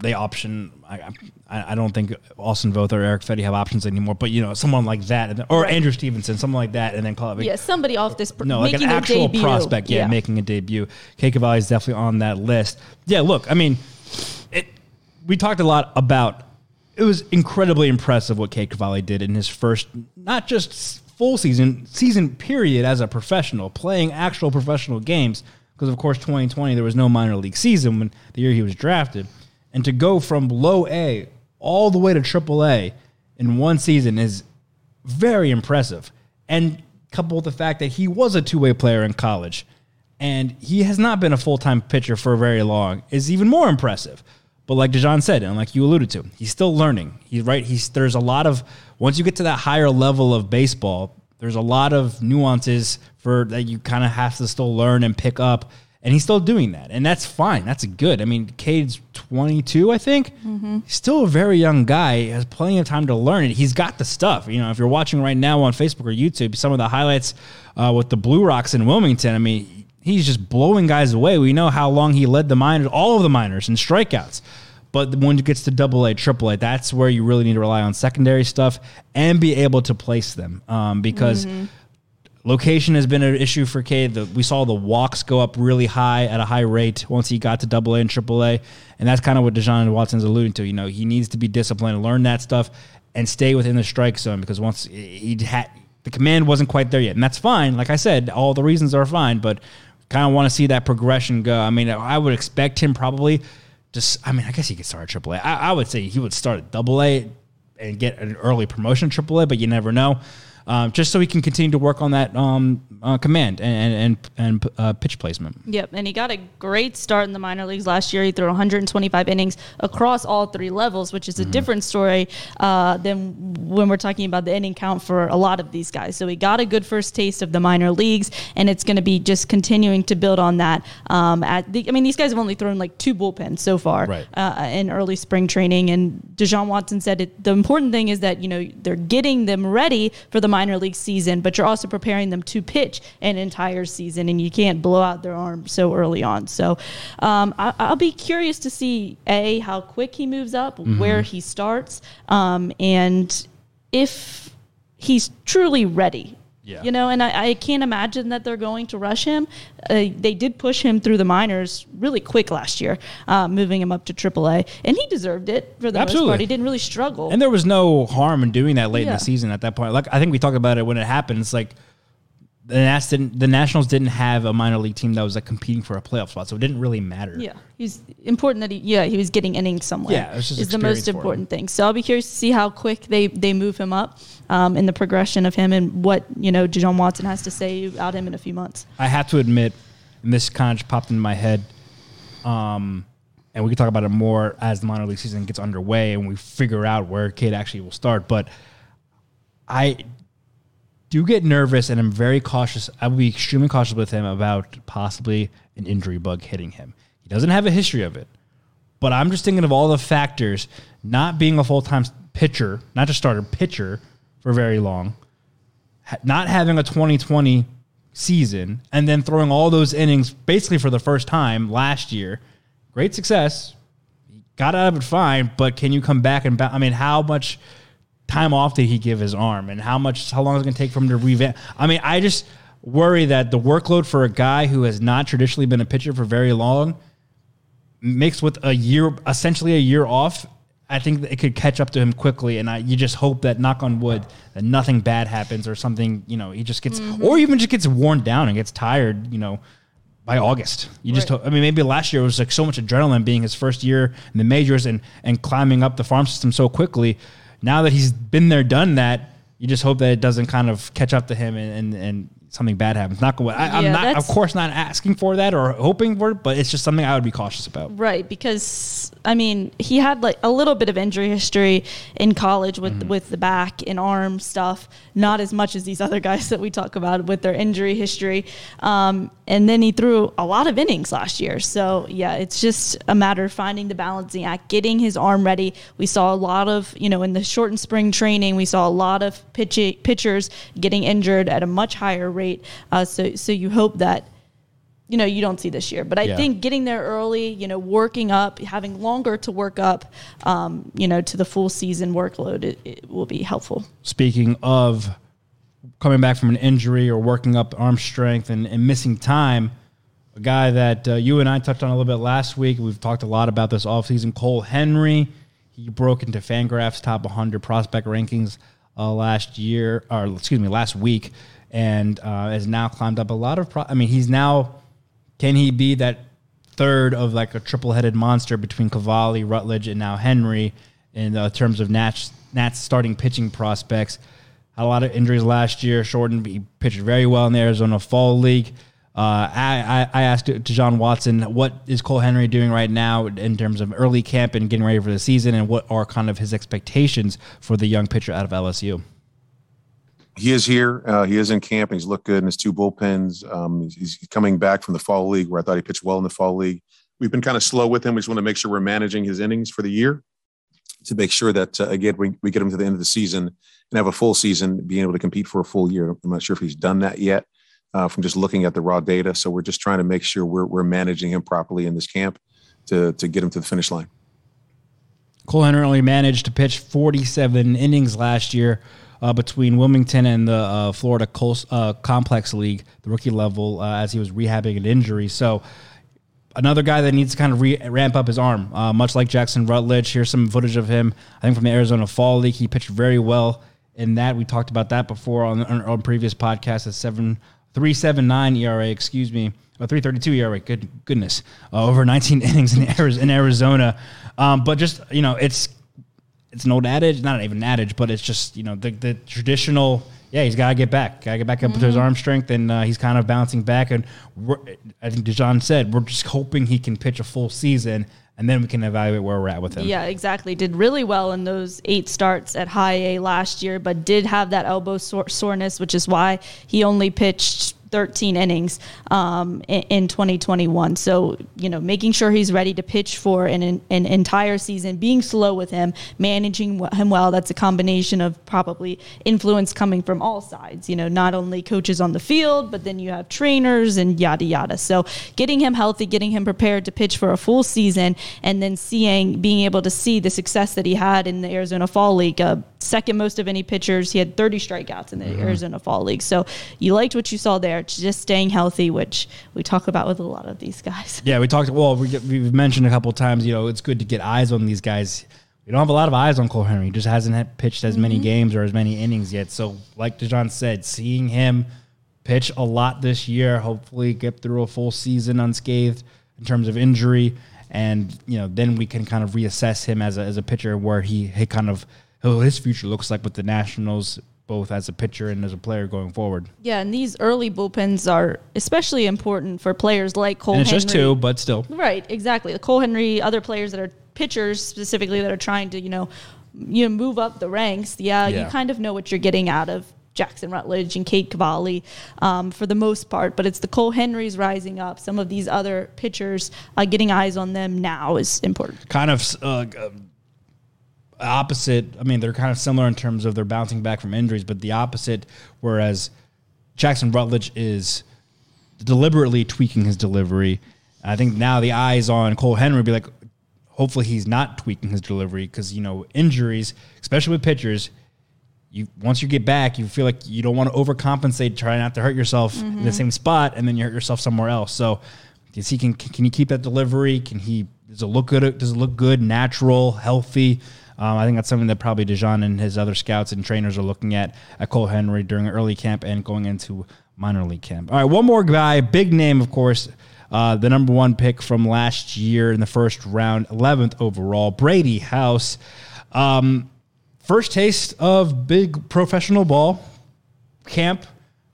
they option. I, I, I don't think Austin Voth or Erick Fedde have options anymore. But you know, someone like that, or. Andrew Stevenson, someone like that, and then call it. Yeah, somebody off this, pr- No, like an actual debut. prospect, yeah, making a debut. Cade Cavalli is definitely on that list. Yeah, look, I mean, it. We talked a lot about. It was incredibly impressive what Cade Cavalli did in his first, not just full season, season period as a professional, playing actual professional games. Because of course, 2020 there was no minor league season when the year he was drafted, and to go from low A all the way to Triple A in one season is very impressive. And coupled with the fact that he was a two way player in college and he has not been a full time pitcher for very long is even more impressive. But like De Jon said, and like you alluded to, he's still learning. He's right. He's there's a lot of once you get to that higher level of baseball, there's a lot of nuances for that you kind of have to still learn and pick up. And he's still doing that, and that's fine. That's good. I mean, Cade's 22, I think. He's still a very young guy. He has plenty of time to learn it. He's got the stuff. You know, if you're watching right now on Facebook or YouTube, some of the highlights uh, with the Blue Rocks in Wilmington. I mean, he's just blowing guys away. We know how long he led the minors, all of the minors, in strikeouts. But when it gets to double A, triple A, that's where you really need to rely on secondary stuff and be able to place them. Um, because Location has been an issue for Cade. The, we saw the walks go up really high at a high rate once he got to Double A AA and Triple A, and that's kind of what Deshaun Watson's alluding to. You know, he needs to be disciplined, learn that stuff, and stay within the strike zone because once he had the command wasn't quite there yet, and that's fine. Like I said, all the reasons are fine, but kind of want to see that progression go. I mean, I would expect him probably just. I mean, I guess he could start at Triple A. I, I would say he would start at Double A and get an early promotion AAA, but you never know. Um, just so he can continue to work on that um, uh, command and and and uh, pitch placement. Yep, and he got a great start in the minor leagues last year. He threw 125 innings across all three levels, which is a different story uh, than when we're talking about the inning count for a lot of these guys. So he got a good first taste of the minor leagues, and it's going to be just continuing to build on that. Um, at the, I mean, these guys have only thrown like two bullpens so far Right. uh, in early spring training, and Deshaun Watson said it, the important thing is that you know they're getting them ready for the minor league season, but you're also preparing them to pitch an entire season, and you can't blow out their arm so early on. So um, I, I'll be curious to see a how quick he moves up, where he starts, um, and if he's truly ready. Yeah. You know, and I, I can't imagine that they're going to rush him. Uh, they did push him through the minors really quick last year, uh, moving him up to AAA, and he deserved it for the most part. He didn't really struggle. And there was no harm in doing that late in the season at that point. Like I think we talked about it when it happened. It's like the Nats didn't, the Nationals didn't have a minor league team that was like competing for a playoff spot, so it didn't really matter. Yeah, he's important that he yeah he was getting innings somewhere. Yeah, it is the most important thing. So I'll be curious to see how quick they they move him up um, in the progression of him and what you know John Watson has to say about him in a few months. I have to admit, and this kind of popped into my head, um, and we can talk about it more as the minor league season gets underway and we figure out where kid actually will start. But I do get nervous and I'm very cautious. I would be extremely cautious with him about possibly an injury bug hitting him. He doesn't have a history of it, but I'm just thinking of all the factors not being a full time pitcher, not just starter pitcher for very long, not having a 2020 season, and then throwing all those innings basically for the first time last year. Great success. Got out of it fine, but can you come back and ba- I mean, how much time off did he give his arm, and how much how long is it going to take for him to revamp? I mean, I just worry that the workload for a guy who has not traditionally been a pitcher for very long, mixed with a year, essentially a year off. I think that it could catch up to him quickly, and I, you just hope that, knock on wood, that nothing bad happens or something. You know, he just gets, mm-hmm. or even just gets worn down and gets tired. You know, by August. You just, Right. hope, I mean, maybe last year it was like so much adrenaline being his first year in the majors and and climbing up the farm system so quickly. Now that he's been there, done that, you just hope that it doesn't kind of catch up to him and and, and something bad happens. Not going. I, I'm Yeah, not, of course, not asking for that or hoping for it, but it's just something I would be cautious about. Right, because I mean, he had like a little bit of injury history in college with Mm-hmm. with the back and arm stuff. Not as much as these other guys that we talk about with their injury history. Um, and then he threw a lot of innings last year. So yeah, it's just a matter of finding the balancing act, getting his arm ready. We saw a lot of you know in the shortened spring training, we saw a lot of pitch- pitchers getting injured at a much higher rate. Uh, so so you hope that you know you don't see this year but i Yeah. think getting there early you know working up having longer to work up um, you know to the full season workload it, it will be helpful Speaking of coming back from an injury or working up arm strength and, and missing time, a guy that uh, you and I touched on a little bit last week. We've talked a lot about this offseason. Cole Henry, he broke into Fangraphs top 100 prospect rankings uh, last year, or excuse me, last week, and uh, has now climbed up a lot of. Pro- I mean, he's now. Can he be that third of like a triple-headed monster between Cavalli, Rutledge, and now Henry in uh, terms of Nats, Nats starting pitching prospects? Had a lot of injuries last year. Shorten, he pitched very well in the Arizona Fall League. Uh, I, I, I asked to John Watson, what is Cole Henry doing right now in terms of early camp and getting ready for the season, and what are kind of his expectations for the young pitcher out of LSU? He is here. Uh, he is in camp. And he's looked good in his two bullpens. Um, he's, he's coming back from the fall league where I thought he pitched well in the fall league. We've been kind of slow with him. We just want to make sure we're managing his innings for the year to make sure that uh, again we, we get him to the end of the season and have a full season, being able to compete for a full year. I'm not sure if he's done that yet uh, from just looking at the raw data. So we're just trying to make sure we're, we're managing him properly in this camp to to get him to the finish line. Cole Henry only managed to pitch 47 innings last year, uh, between Wilmington and the uh, Florida uh, Complex League, the rookie level, uh, as he was rehabbing an injury. So another guy that needs to kind of re- ramp up his arm, uh, much like Jackson Rutledge. Here's some footage of him. I think from the Arizona Fall League, he pitched very well in that. We talked about that before on on, on previous podcasts. A seven three seven nine ERA, excuse me, a three thirty two ERA. Good goodness, uh, over 19 innings in Arizona. Um, but just you know, it's it's an old adage, not even an adage, but it's just you know the the traditional. Yeah, he's got to get back. Got to get back up to his arm strength, and uh, he's kind of bouncing back. And we're, I think De Jon said we're just hoping he can pitch a full season, and then we can evaluate where we're at with him. Yeah, exactly. Did really well in those eight starts at high A last year, but did have that elbow sore- soreness, which is why he only pitched 13 innings um, in, in 2021. So, you know, making sure he's ready to pitch for an, an, an entire season, being slow with him, managing him well. That's a combination of probably influence coming from all sides, you know, not only coaches on the field, but then you have trainers and yada, yada. So, getting him healthy, getting him prepared to pitch for a full season, and then seeing, being able to see the success that he had in the Arizona Fall League. Uh, second most of any pitchers. He had 30 strikeouts in the Arizona Fall League. So you liked what you saw there, just staying healthy, which we talk about with a lot of these guys. Yeah, we talked. Well, we, we've mentioned a couple of times. You know, it's good to get eyes on these guys. We don't have a lot of eyes on Cole Henry. He just hasn't pitched as many mm-hmm. games or as many innings yet. So, like De Jon said, seeing him pitch a lot this year, hopefully get through a full season unscathed in terms of injury, and you know, then we can kind of reassess him as a as a pitcher where he he kind of his future looks like with the Nationals, both as a pitcher and as a player going forward. Yeah, and these early bullpens are especially important for players like Cole and it's Henry. just two, but still. Right, exactly. The Cole Henry, other players that are pitchers specifically that are trying to, you know, you know, move up the ranks. Yeah, Yeah. you kind of know what you're getting out of Jackson Rutledge and Cade Cavalli um, for the most part, but it's the Cole Henrys rising up. Some of these other pitchers uh, getting eyes on them now is important. kind of uh, opposite. I mean, they're kind of similar in terms of they're bouncing back from injuries, but the opposite. Whereas Jackson Rutledge is deliberately tweaking his delivery. I think now the eyes on Cole Henry be like, hopefully he's not tweaking his delivery because you know injuries, especially with pitchers. You once you get back, you feel like you don't want to overcompensate, try not to hurt yourself in the mm-hmm. same spot, and then you hurt yourself somewhere else. So, is he can can he keep that delivery? Can he does it look good? Does it look good, natural, healthy? Um, I think that's something that probably De Jon and his other scouts and trainers are looking at at Cole Henry during early camp and going into minor league camp. All right, one more guy, big name, of course, uh, the number one pick from last year in the first round, 11th overall, Brady House. Um, first taste of big professional ball camp.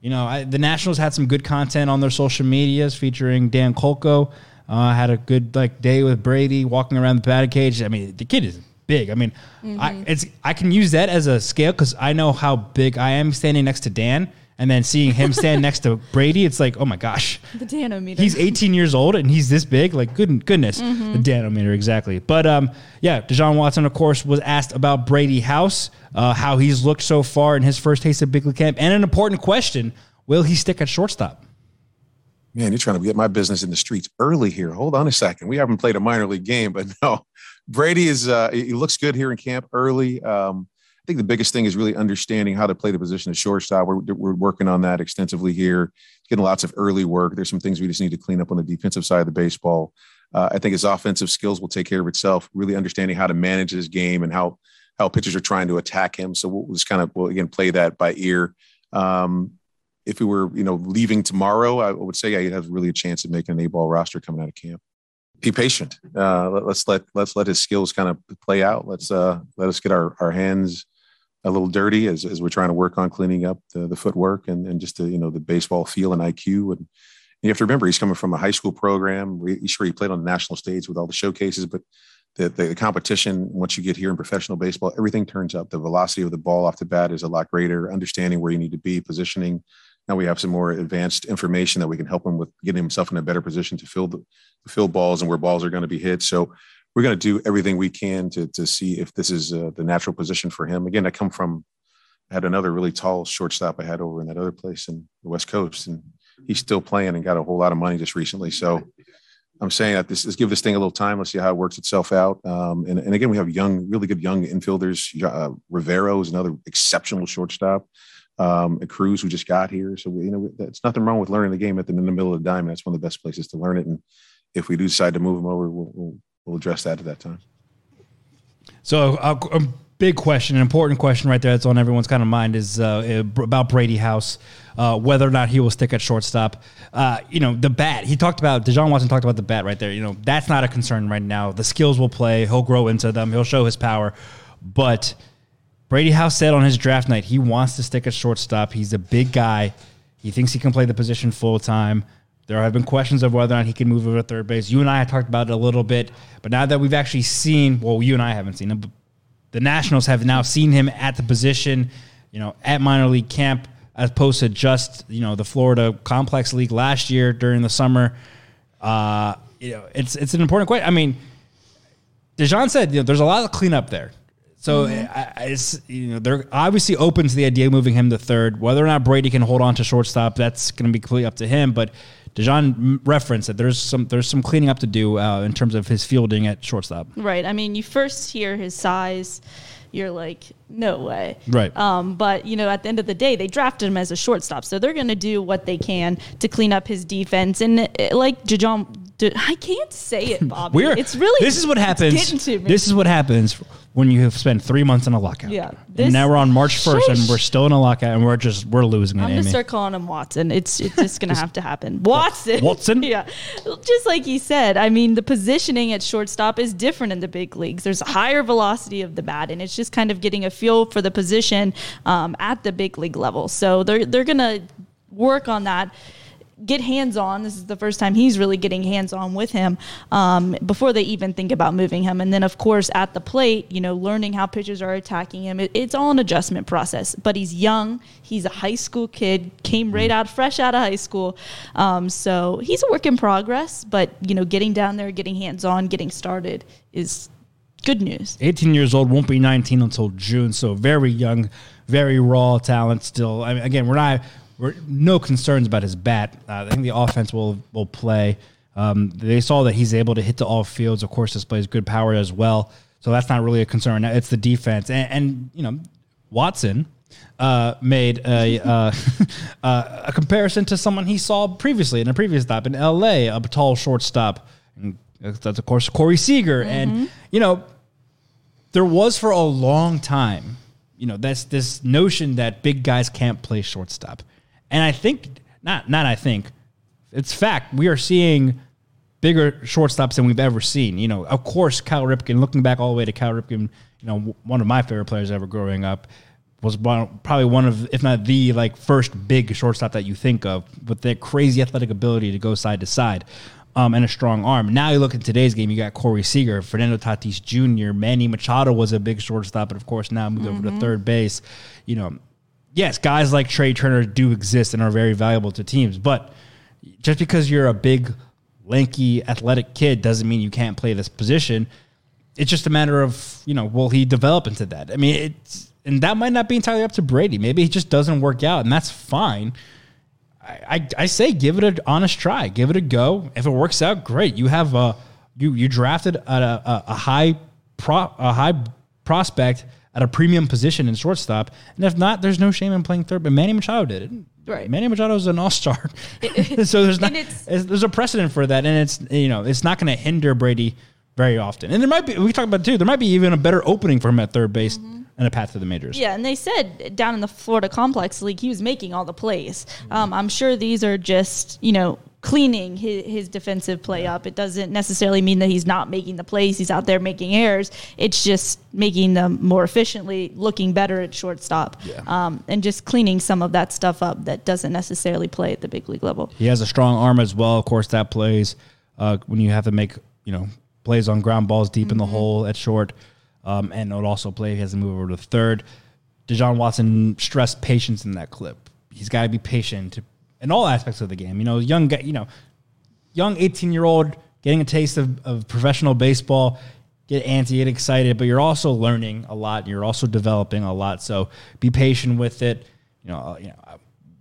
You know, I, the Nationals had some good content on their social medias featuring Dan Kolko. Uh, had a good like day with Brady walking around the batting cage. I mean, the kid is big. I mean, I it's I can use that as a scale because I know how big I am standing next to Dan, and then seeing him stand next to Brady. It's like, oh my gosh, The Danometer. he's 18 years old and he's this big. Like, good goodness, the danometer exactly. But um, yeah, De Jon Watson, of course, was asked about Brady House, uh, how he's looked so far in his first taste of big league camp, and an important question: Will he stick at shortstop? Man, you're trying to get my business in the streets early here. Hold on a second. We haven't played a minor league game, but no, Brady is. Uh, he looks good here in camp early. Um, I think the biggest thing is really understanding how to play the position of shortstop. We're, we're working on that extensively here, getting lots of early work. There's some things we just need to clean up on the defensive side of the baseball. Uh, I think his offensive skills will take care of itself. Really understanding how to manage his game and how how pitchers are trying to attack him. So we'll just kind of we'll again play that by ear. Um, if we were, you know, leaving tomorrow, I would say yeah, he has really a chance of making an A-ball roster coming out of camp. Be patient. Uh, let, us let let's let his skills kind of play out. Let's uh, let us get our, our hands a little dirty as, as we're trying to work on cleaning up the, the footwork and, and just the, you know the baseball feel and IQ. And you have to remember he's coming from a high school program. We, sure, he played on the national stage with all the showcases, but the, the, competition once you get here in professional baseball, everything turns up. The velocity of the ball off the bat is a lot greater. Understanding where you need to be, positioning. Now we have some more advanced information that we can help him with getting himself in a better position to fill the fill balls and where balls are going to be hit. So we're going to do everything we can to to see if this is uh, the natural position for him. Again, I come from I had another really tall shortstop I had over in that other place in the West Coast, and he's still playing and got a whole lot of money just recently. So I'm saying that this let's give this thing a little time. Let's see how it works itself out. Um, and, and again, we have young, really good young infielders. Uh, Rivero is another exceptional shortstop. Um, and Cruz, who just got here. So we, you know, it's nothing wrong with learning the game at the in the middle of the diamond. That's one of the best places to learn it. And if we do decide to move him over, we'll, we'll, we'll address that at that time. So a, a big question, an important question right there that's on everyone's kind of mind is uh, about Brady House, uh, whether or not he will stick at shortstop. Uh, you know, the bat. He talked about Deshaun Watson talked about the bat right there. You know, that's not a concern right now. The skills will play. He'll grow into them. He'll show his power, but. Brady House said on his draft night he wants to stick at shortstop. He's a big guy. He thinks he can play the position full time. There have been questions of whether or not he can move over to third base. You and I have talked about it a little bit, but now that we've actually seen, well, you and I haven't seen him, but the Nationals have now seen him at the position, you know, at minor league camp, as opposed to just, you know, the Florida Complex League last year during the summer. Uh, you know, it's it's an important question. I mean, De Jon said, you know, there's a lot of cleanup there. So mm-hmm. I, it's you know they're obviously open to the idea of moving him to third. Whether or not Brady can hold on to shortstop, that's going to be completely up to him. But De Jon referenced that there's some there's some cleaning up to do uh, in terms of his fielding at shortstop. Right. I mean, you first hear his size, you're like, no way. Right. Um, but you know, at the end of the day, they drafted him as a shortstop, so they're going to do what they can to clean up his defense. And uh, like Dejan, I can't say it, Bobby. We're, it's really this is what happens. This is what happens when you have spent three months in a lockout. Yeah. and now we're on March first, and we're still in a lockout, and we're just we're losing. I'm gonna start calling him Watson. It's it's just gonna have to happen. Watson. Watson. yeah. Just like he said, I mean, the positioning at shortstop is different in the big leagues. There's a higher velocity of the bat, and it's just kind of getting a feel for the position um, at the big league level. So they're they're gonna work on that get hands on. This is the first time he's really getting hands on with him um, before they even think about moving him. And then, of course, at the plate, you know, learning how pitchers are attacking him. It, it's all an adjustment process. But he's young. He's a high school kid. Came right out, fresh out of high school. Um, so he's a work in progress. But you know, getting down there, getting hands on, getting started is good news. 18 years old, won't be 19 until June. So very young, very raw talent still. I mean, again, we're not we're, no concerns about his bat. Uh, I think the offense will will play. Um, they saw that he's able to hit to all fields. Of course, displays good power as well. So that's not really a concern. It's the defense, and, and you know, Watson uh, made a uh, uh, a comparison to someone he saw previously in a previous stop in L.A. A tall shortstop. And that's of course Corey Seager, mm-hmm. and you know, there was for a long time, you know, that's this notion that big guys can't play shortstop. And I think not not I think it's fact we are seeing bigger shortstops than we've ever seen. You know, of course, Cal Ripken. Looking back all the way to Cal Ripken, you know, one of my favorite players ever growing up was one, probably one of, if not the like first big shortstop that you think of with that crazy athletic ability to go side to side. Um, and a strong arm. Now you look at today's game, you got Corey Seager, Fernando Tatis Jr., Manny Machado was a big shortstop, but of course now moved mm-hmm. over to mm-hmm. third base. You know, yes, guys like Trea Turner do exist and are very valuable to teams, but just because you're a big, lanky, athletic kid doesn't mean you can't play this position. It's just a matter of, you know, will he develop into that? I mean, it's, and that might not be entirely up to Brady. Maybe he just doesn't work out, and that's fine. I, I, say give it an honest try, give it a go. If it works out, great. You have a you you drafted a, a, a high pro, a high prospect at a premium position in shortstop. And if not, there's no shame in playing third. But Manny Machado did it. Right. Manny Machado is an all star. so there's not there's a precedent for that, and it's you know it's not going to hinder Brady very often. And there might be we talked about it too. There might be even a better opening for him at third base. Mm-hmm and a path to the majors. Yeah, and they said down in the Florida Complex League, he was making all the plays. Um, I'm sure these are just, you know, cleaning his, his defensive play up. It doesn't necessarily mean that he's not making the plays. He's out there making errors. It's just making them more efficiently, looking better at shortstop, yeah. um, and just cleaning some of that stuff up that doesn't necessarily play at the big league level. He has a strong arm as well. Of course, that plays uh, when you have to make you know plays on ground balls deep mm-hmm. in the mm-hmm. hole at short, um, and it would also play. He has to move over to third. Deshaun Watson stressed patience in that clip. He's got to be patient in all aspects of the game. You know, young guy, you know, young 18 year old getting a taste of, of professional baseball, get antsy, get excited, but you're also learning a lot. You're also developing a lot. So be patient with it. You know, uh, you know,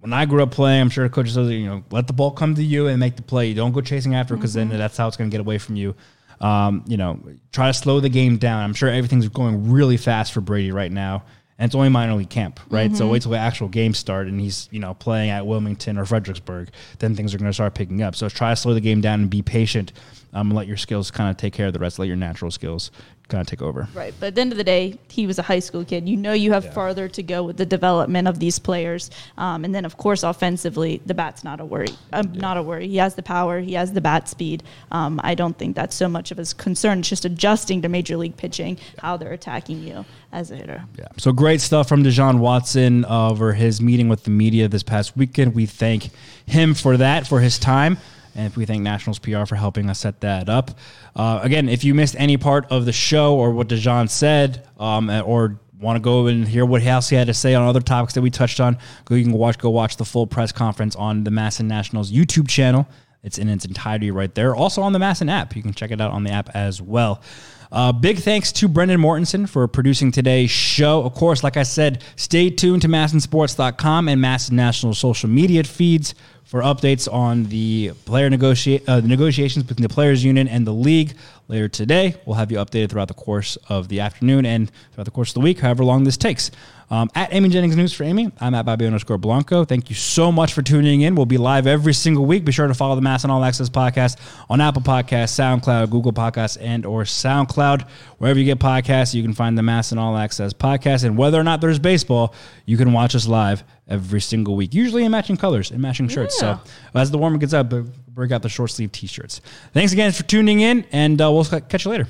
when I grew up playing, I'm sure coaches says, you know, let the ball come to you and make the play. You don't go chasing after because then that's how it's going to get away from you. Um, you know, try to slow the game down. I'm sure everything's going really fast for Brady right now. And it's only minor league camp, right? So wait till the actual game start and he's, you know, playing at Wilmington or Fredericksburg. Then things are going to start picking up. So try to slow the game down and be patient. Um, and let your skills kind of take care of the rest. Let your natural skills kind of take over. Right. But at the end of the day, he was a high school kid. You know, you have farther to go with the development of these players. Um, and then, of course, offensively, the bat's not a worry. Um, Not a worry. He has the power, he has the bat speed. Um, I don't think that's so much of his concern. It's just adjusting to major league pitching, how they're attacking you as a hitter. Yeah. So great stuff from Deshaun Watson over his meeting with the media this past weekend. We thank him for that, for his time. And if we thank Nationals PR for helping us set that up. Uh, again, if you missed any part of the show or what De Jon said, um, or want to go and hear what else he had to say on other topics that we touched on, go you can watch go watch the full press conference on the MASN Nationals YouTube channel. It's in its entirety right there. Also on the MASN app. You can check it out on the app as well. Uh, big thanks to Brendan Mortensen for producing today's show. Of course, like I said, stay tuned to MASNsports.com and MASN National social media feeds for updates on the player negotiate uh, the negotiations between the players union and the league later today. We'll have you updated throughout the course of the afternoon and throughout the course of the week, however long this takes. Um, at Amy Jennings News for Amy, I'm at Bobby underscore Blanco. Thank you so much for tuning in. We'll be live every single week. Be sure to follow the MASN All Access podcast on Apple Podcasts, SoundCloud, Google Podcasts, and or SoundCloud. Wherever you get podcasts, you can find the MASN All Access podcast. And whether or not there's baseball, you can watch us live every single week, usually in matching colors and matching shirts. So as the warmer gets up, break out the short sleeve t-shirts. Thanks again for tuning in, and uh, we'll catch you later.